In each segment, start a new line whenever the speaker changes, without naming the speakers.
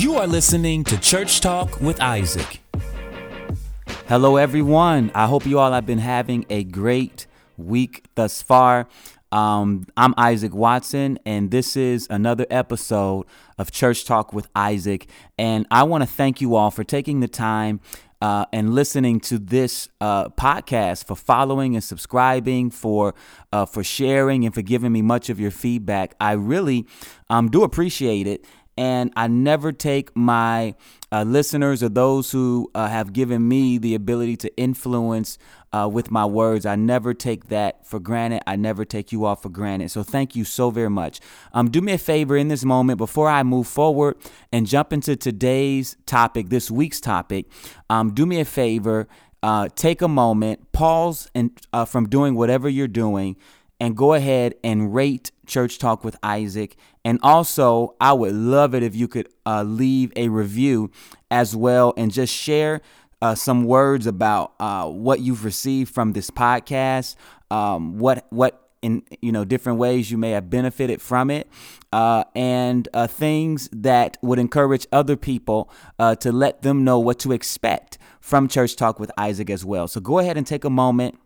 You are listening to Church Talk with Isaac.
Hello, everyone. I hope you all have been having a great week thus far. Um, I'm Isaac Watson, and this is another episode of Church Talk with Isaac. And I want to thank you all for taking the time uh, and listening to this uh, podcast, for following and subscribing, for uh, for sharing, and for giving me much of your feedback. I really um, do appreciate it and I never take my uh, listeners or those who uh, have given me the ability to influence uh, with my words. I never take that for granted. I never take you all for granted. So thank you so very much. Um, do me a favor in this moment before I move forward and jump into today's topic, this week's topic. Um, do me a favor. Uh, take a moment, pause, and uh, from doing whatever you're doing and go ahead and rate Church Talk with Isaac. And also, I would love it if you could uh, leave a review as well and just share uh, some words about uh, what you've received from this podcast, um, what what in you know different ways you may have benefited from it, uh, and uh, things that would encourage other people uh, to let them know what to expect from Church Talk with Isaac as well. So go ahead and take a moment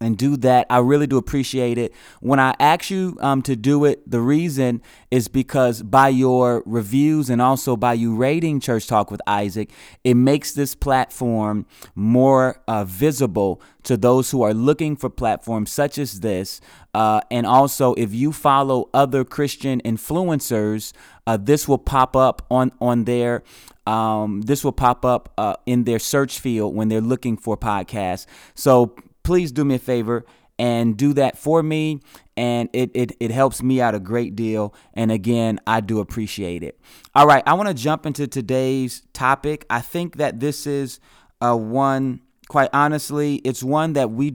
and do that. I really do appreciate it. When I ask you um, to do it, the reason is because by your reviews and also by you rating Church Talk with Isaac, it makes this platform more uh, visible to those who are looking for platforms such as this. Uh, and also, if you follow other Christian influencers, uh, this will pop up on on their um, this will pop up uh, in their search field when they're looking for podcasts. So please do me a favor and do that for me. And it, it, it helps me out a great deal. And again i do appreciate it. All right i want to jump into today's topic. I think that this is a one quite honestly it's one that we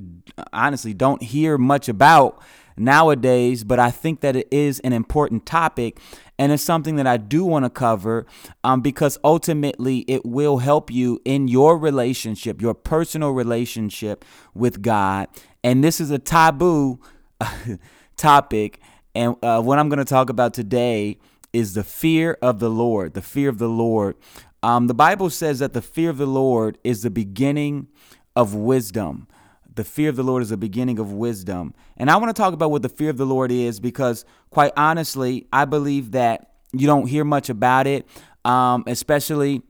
honestly don't hear much about nowadays, but I think that it is an important topic and it's something that I do want to cover um, because ultimately it will help you in your relationship, your personal relationship with God. And this is a taboo topic. And uh, what I'm going to talk about today is the fear of the Lord. The fear of the Lord. Um, the Bible says that the fear of the Lord is the beginning of wisdom the fear of the Lord is the beginning of wisdom. And I want to talk about what the fear of the Lord is because, quite honestly, I believe that you don't hear much about it, um, especially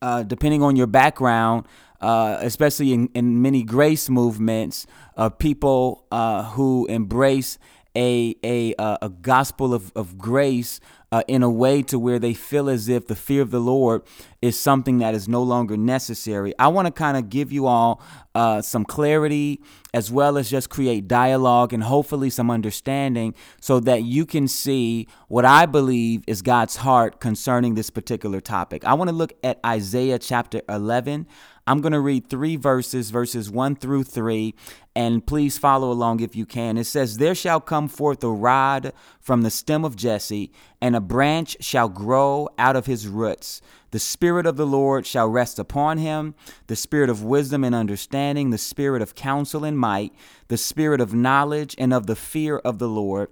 uh, depending on your background. Uh, especially in, in many grace movements, of people uh, who embrace a a uh, a gospel of, of grace uh, in a way to where they feel as if the fear of the Lord is something that is no longer necessary. I want to kind of give you all uh, some clarity as well as just create dialogue and hopefully some understanding so that you can see what I believe is God's heart concerning this particular topic. I want to look at Isaiah chapter 11. I'm going to read three verses, verses one through three, and please follow along if you can. It says, There shall come forth a rod from the stem of Jesse, and a branch shall grow out of his roots. The Spirit of the Lord shall rest upon him the Spirit of wisdom and understanding, the Spirit of counsel and might, the Spirit of knowledge and of the fear of the Lord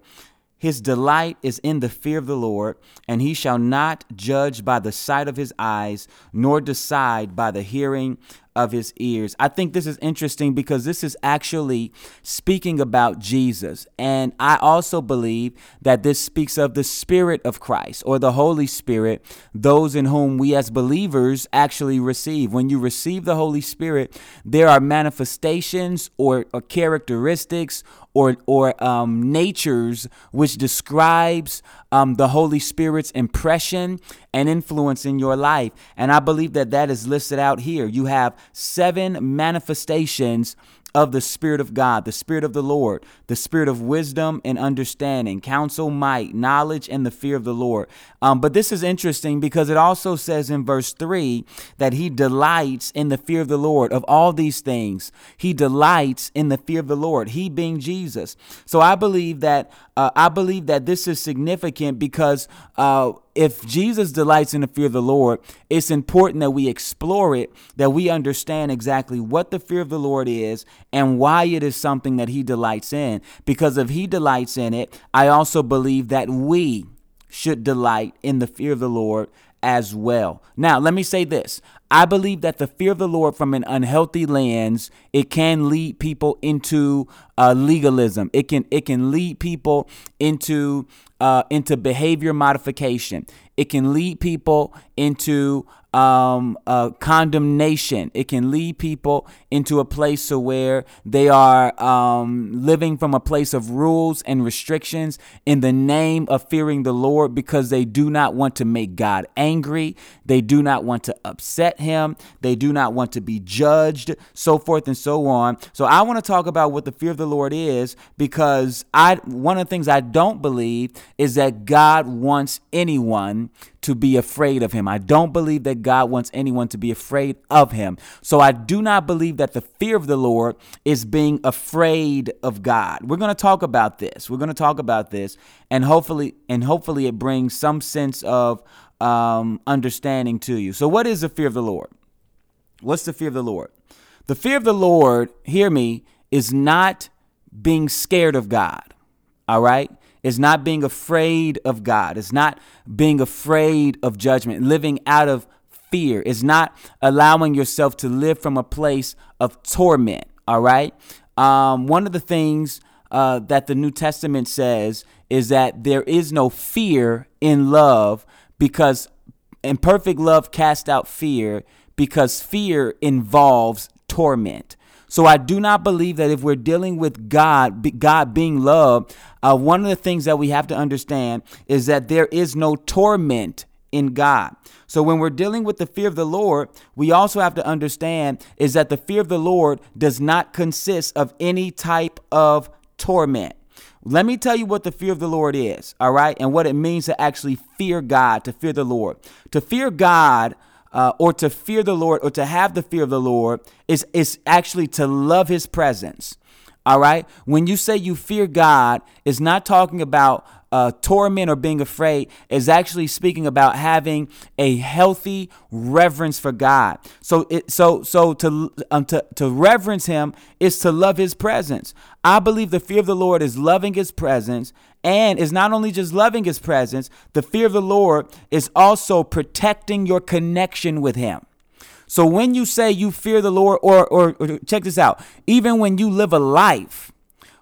his delight is in the fear of the Lord, and he shall not judge by the sight of his eyes, nor decide by the hearing of his ears. I think this is interesting because this is actually speaking about Jesus. And I also believe that this speaks of the Spirit of Christ or the Holy Spirit, those in whom we as believers actually receive. When you receive the Holy Spirit, there are manifestations or, or characteristics or, or um, natures which describes um, the Holy Spirit's impression and influence in your life. And I believe that that is listed out here. You have seven manifestations of the Spirit of God, the Spirit of the Lord, the Spirit of wisdom and understanding, counsel, might, knowledge, and the fear of the Lord. Um, but this is interesting because it also says in verse 3 that He delights in the fear of the Lord. Of all these things, He delights in the fear of the Lord, He being Jesus. So I believe that. Uh, I believe that this is significant because uh, if Jesus delights in the fear of the Lord, it's important that we explore it, that we understand exactly what the fear of the Lord is and why it is something that he delights in. Because if he delights in it, I also believe that we should delight in the fear of the Lord as well. Now, let me say this. I believe that the fear of the Lord from an unhealthy lens, it can lead people into uh, legalism. It can it can lead people into uh, into behavior modification. It can lead people into um, uh, condemnation. It can lead people into a place where they are um, living from a place of rules and restrictions in the name of fearing the Lord because they do not want to make God angry. They do not want to upset Him. They do not want to be judged, so forth and so on. So I want to talk about what the fear of the Lord is because I one of the things I don't believe is that God wants anyone to be afraid of him. I don't believe that God wants anyone to be afraid of him. So I do not believe that the fear of the Lord is being afraid of God. We're going to talk about this. We're going to talk about this and hopefully and hopefully it brings some sense of um, understanding to you. So what is the fear of the Lord? What's the fear of the Lord? The fear of the Lord, hear me, is not being scared of God. All right? It's not being afraid of God. It's not being afraid of judgment, living out of fear. It's not allowing yourself to live from a place of torment. All right. Um, one of the things uh, that the New Testament says is that there is no fear in love because, and perfect love cast out fear because fear involves torment. So I do not believe that if we're dealing with God, God being love, uh, one of the things that we have to understand is that there is no torment in God. So when we're dealing with the fear of the Lord, we also have to understand is that the fear of the Lord does not consist of any type of torment. Let me tell you what the fear of the Lord is, all right? And what it means to actually fear God, to fear the Lord. To fear God uh, or to fear the Lord or to have the fear of the Lord is, is actually to love his presence. All right. When you say you fear God, it's not talking about uh, torment or being afraid is actually speaking about having a healthy reverence for God. So it so so to um, to to reverence Him is to love His presence. I believe the fear of the Lord is loving His presence and is not only just loving His presence. The fear of the Lord is also protecting your connection with Him. So when you say you fear the Lord, or, or, or check this out, even when you live a life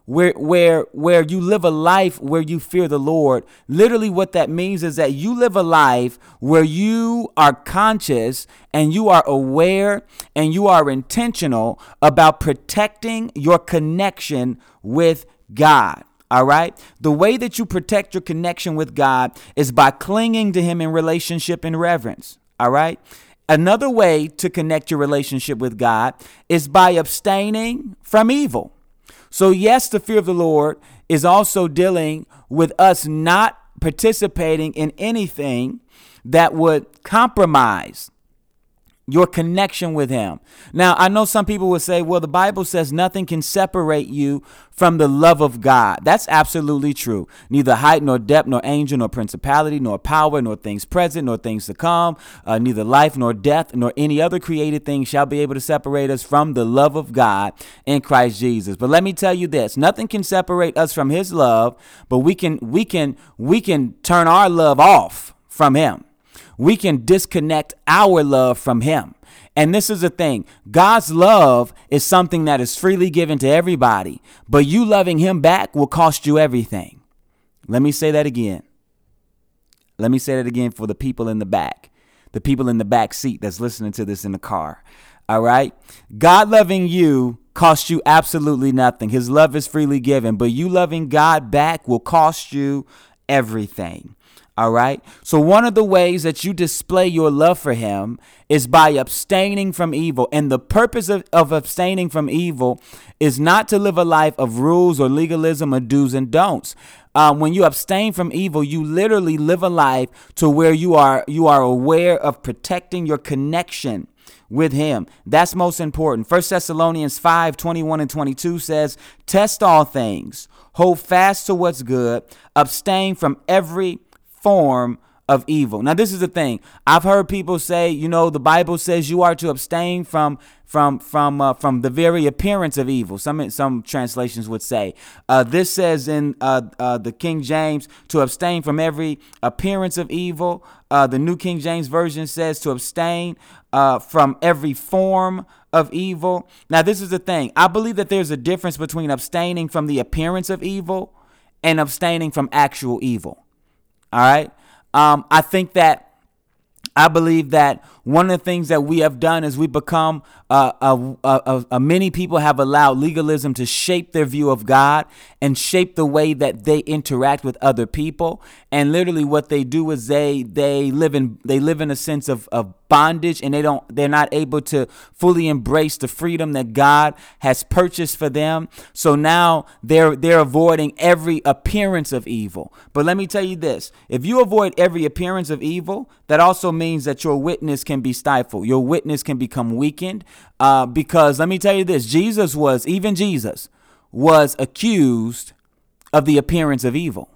where where where you live a life where you fear the Lord. Literally what that means is that you live a life where you are conscious and you are aware and you are intentional about protecting your connection with God. All right. The way that you protect your connection with God is by clinging to Him in relationship and reverence. All right. Another way to connect your relationship with God is by abstaining from evil. So, yes, the fear of the Lord is also dealing with us not participating in anything that would compromise your connection with him. Now, I know some people will say, well, the Bible says nothing can separate you from the love of God. That's absolutely true. Neither height nor depth, nor angel, nor principality, nor power, nor things present, nor things to come, uh, neither life nor death, nor any other created thing shall be able to separate us from the love of God in Christ Jesus. But let me tell you this, nothing can separate us from his love, but we can we can we can turn our love off from him we can disconnect our love from Him. And this is the thing God's love is something that is freely given to everybody, but you loving Him back will cost you everything. Let me say that again. Let me say that again for the people in the back, the people in the back seat that's listening to this in the car. All right? God loving you costs you absolutely nothing. His love is freely given, but you loving God back will cost you everything. All right. So, one of the ways that you display your love for him is by abstaining from evil. And the purpose of, of abstaining from evil is not to live a life of rules or legalism or do's and don'ts. Um, when you abstain from evil, you literally live a life to where you are you are aware of protecting your connection with him. That's most important. First Thessalonians 5, 21 and 22 says, Test all things, hold fast to what's good, abstain from every form of evil. Now, this is the thing. I've heard people say, you know, the Bible says you are to abstain from from from uh, from the very appearance of evil. Some some translations would say uh, this says in uh, uh the King James to abstain from every appearance of evil. Uh, the New King James version says to abstain uh, from every form of evil. Now, this is the thing. I believe that there's a difference between abstaining from the appearance of evil and abstaining from actual evil. All right. Um, I think that I believe that one of the things that we have done is we become uh, many people have allowed legalism to shape their view of God and shape the way that they interact with other people. And literally, what they do is they they live in they live in a sense of, of bondage, and they don't they're not able to fully embrace the freedom that God has purchased for them. So now they're they're avoiding every appearance of evil. But let me tell you this: if you avoid every appearance of evil, that also means that your witness can be stifled. Your witness can become weakened. Uh, because let me tell you this Jesus was, even Jesus, was accused of the appearance of evil.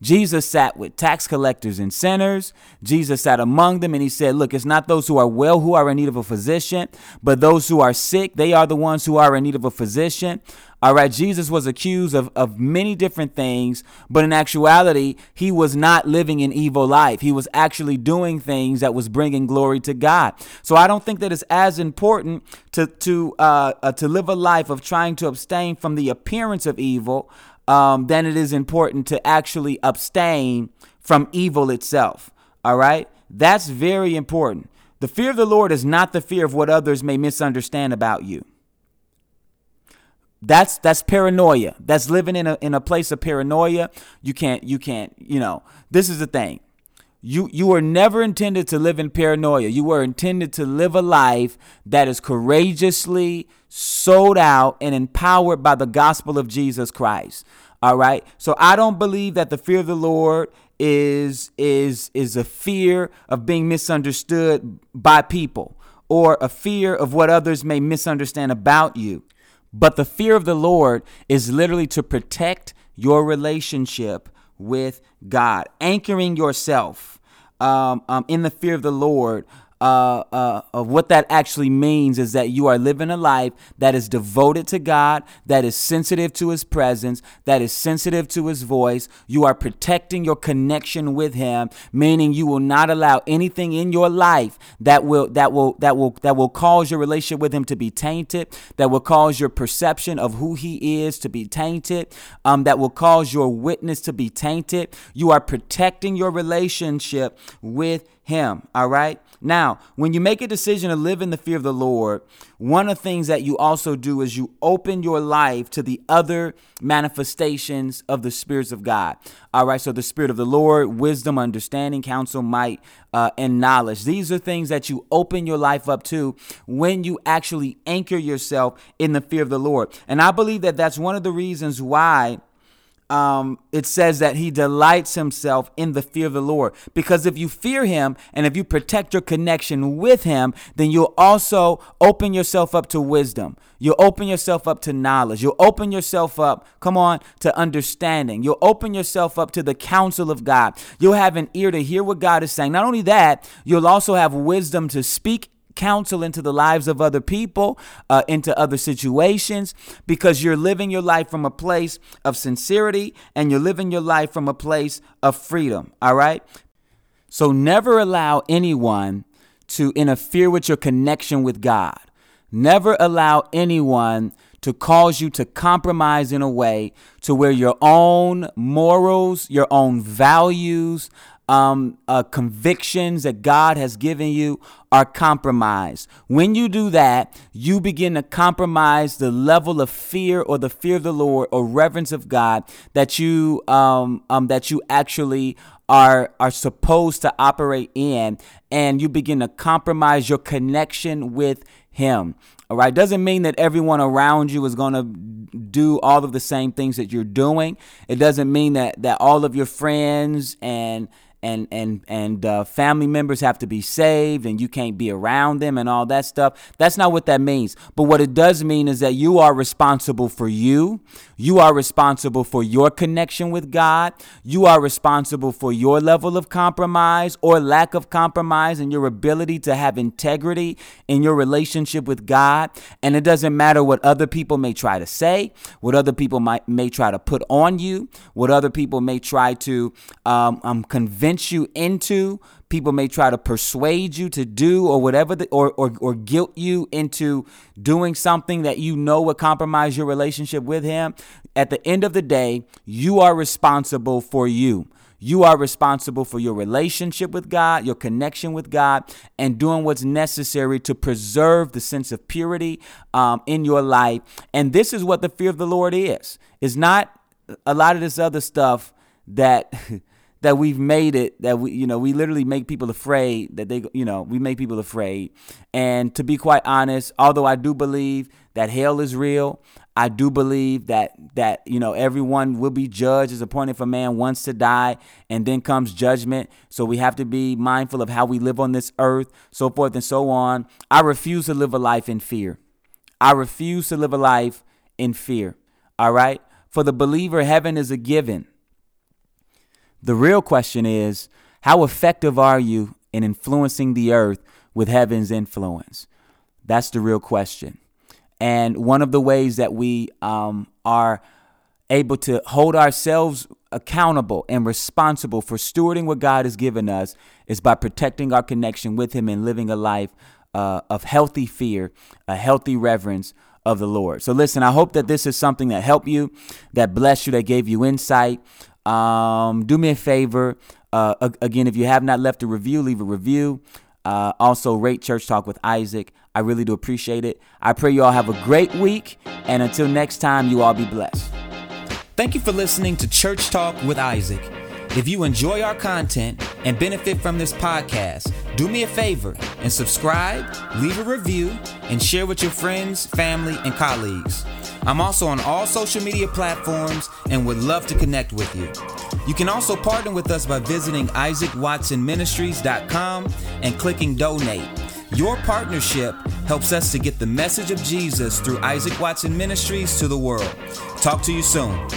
Jesus sat with tax collectors and sinners. Jesus sat among them and he said, Look, it's not those who are well who are in need of a physician, but those who are sick, they are the ones who are in need of a physician. All right, Jesus was accused of, of many different things, but in actuality, he was not living an evil life. He was actually doing things that was bringing glory to God. So I don't think that it's as important to to uh, uh, to live a life of trying to abstain from the appearance of evil um, than it is important to actually abstain from evil itself. All right, that's very important. The fear of the Lord is not the fear of what others may misunderstand about you. That's that's paranoia. That's living in a in a place of paranoia. You can't you can't, you know. This is the thing. You you were never intended to live in paranoia. You were intended to live a life that is courageously sold out and empowered by the gospel of Jesus Christ. All right? So I don't believe that the fear of the Lord is is is a fear of being misunderstood by people or a fear of what others may misunderstand about you. But the fear of the Lord is literally to protect your relationship with God, anchoring yourself um, um, in the fear of the Lord uh, uh, of what that actually means is that you are living a life that is devoted to God, that is sensitive to His presence, that is sensitive to His voice. You are protecting your connection with Him, meaning you will not allow anything in your life that will that will that will that will cause your relationship with Him to be tainted, that will cause your perception of who He is to be tainted, um, that will cause your witness to be tainted. You are protecting your relationship with him. All right. Now, when you make a decision to live in the fear of the Lord, one of the things that you also do is you open your life to the other manifestations of the spirits of God. All right. So the spirit of the Lord, wisdom, understanding, counsel, might, uh, and knowledge. These are things that you open your life up to when you actually anchor yourself in the fear of the Lord. And I believe that that's one of the reasons why um, it says that he delights himself in the fear of the Lord. Because if you fear him and if you protect your connection with him, then you'll also open yourself up to wisdom. You'll open yourself up to knowledge. You'll open yourself up, come on, to understanding. You'll open yourself up to the counsel of God. You'll have an ear to hear what God is saying. Not only that, you'll also have wisdom to speak counsel into the lives of other people, uh, into other situations, because you're living your life from a place of sincerity and you're living your life from a place of freedom. All right. So never allow anyone to interfere with your connection with God. Never allow anyone to cause you to compromise in a way to where your own morals, your own values, um, uh, convictions that God has given you are compromised. When you do that, you begin to compromise the level of fear or the fear of the Lord or reverence of God that you um, um, that you actually are are supposed to operate in, and you begin to compromise your connection with Him. All right, doesn't mean that everyone around you is going to do all of the same things that you're doing. It doesn't mean that that all of your friends and and and and uh, family members have to be saved and you can't be around them and all that stuff. That's not what that means. But what it does mean is that you are responsible for you. You are responsible for your connection with God. You are responsible for your level of compromise or lack of compromise and your ability to have integrity in your relationship with God. And it doesn't matter what other people may try to say, what other people might may try to put on you, what other people may try to um, um, convince you into. People may try to persuade you to do or whatever, the, or, or, or guilt you into doing something that you know would compromise your relationship with Him. At the end of the day, you are responsible for you. You are responsible for your relationship with God, your connection with God, and doing what's necessary to preserve the sense of purity um, in your life. And this is what the fear of the Lord is. It's not a lot of this other stuff that that we've made it that we you know we literally make people afraid that they you know we make people afraid. And to be quite honest although i do believe that hell is real i do believe that that you know everyone will be judged as appointed for man once to die and then comes judgment. So we have to be mindful of how we live on this earth so forth and so on. I refuse to live a life in fear. I refuse to live a life in fear. All right? For the believer heaven is a given the real question is how effective are you in influencing the earth with heaven's influence? That's the real question. And one of the ways that we um, are able to hold ourselves accountable and responsible for stewarding what God has given us is by protecting our connection with Him and living a life uh, of healthy fear, a healthy reverence of the Lord. So, listen, I hope that this is something that helped you, that blessed you, that gave you insight. Um, do me a favor. Uh, again, if you have not left a review, leave a review. Uh, also, rate Church Talk with Isaac. I really do appreciate it. I pray you all have a great week. And until next time, you all be blessed.
Thank you for listening to Church Talk with Isaac. If you enjoy our content and benefit from this podcast, do me a favor and subscribe, leave a review, and share with your friends, family, and colleagues. I'm also on all social media platforms and would love to connect with you. You can also partner with us by visiting isaacwatsonministries.com and clicking donate. Your partnership helps us to get the message of Jesus through Isaac Watson Ministries to the world. Talk to you soon.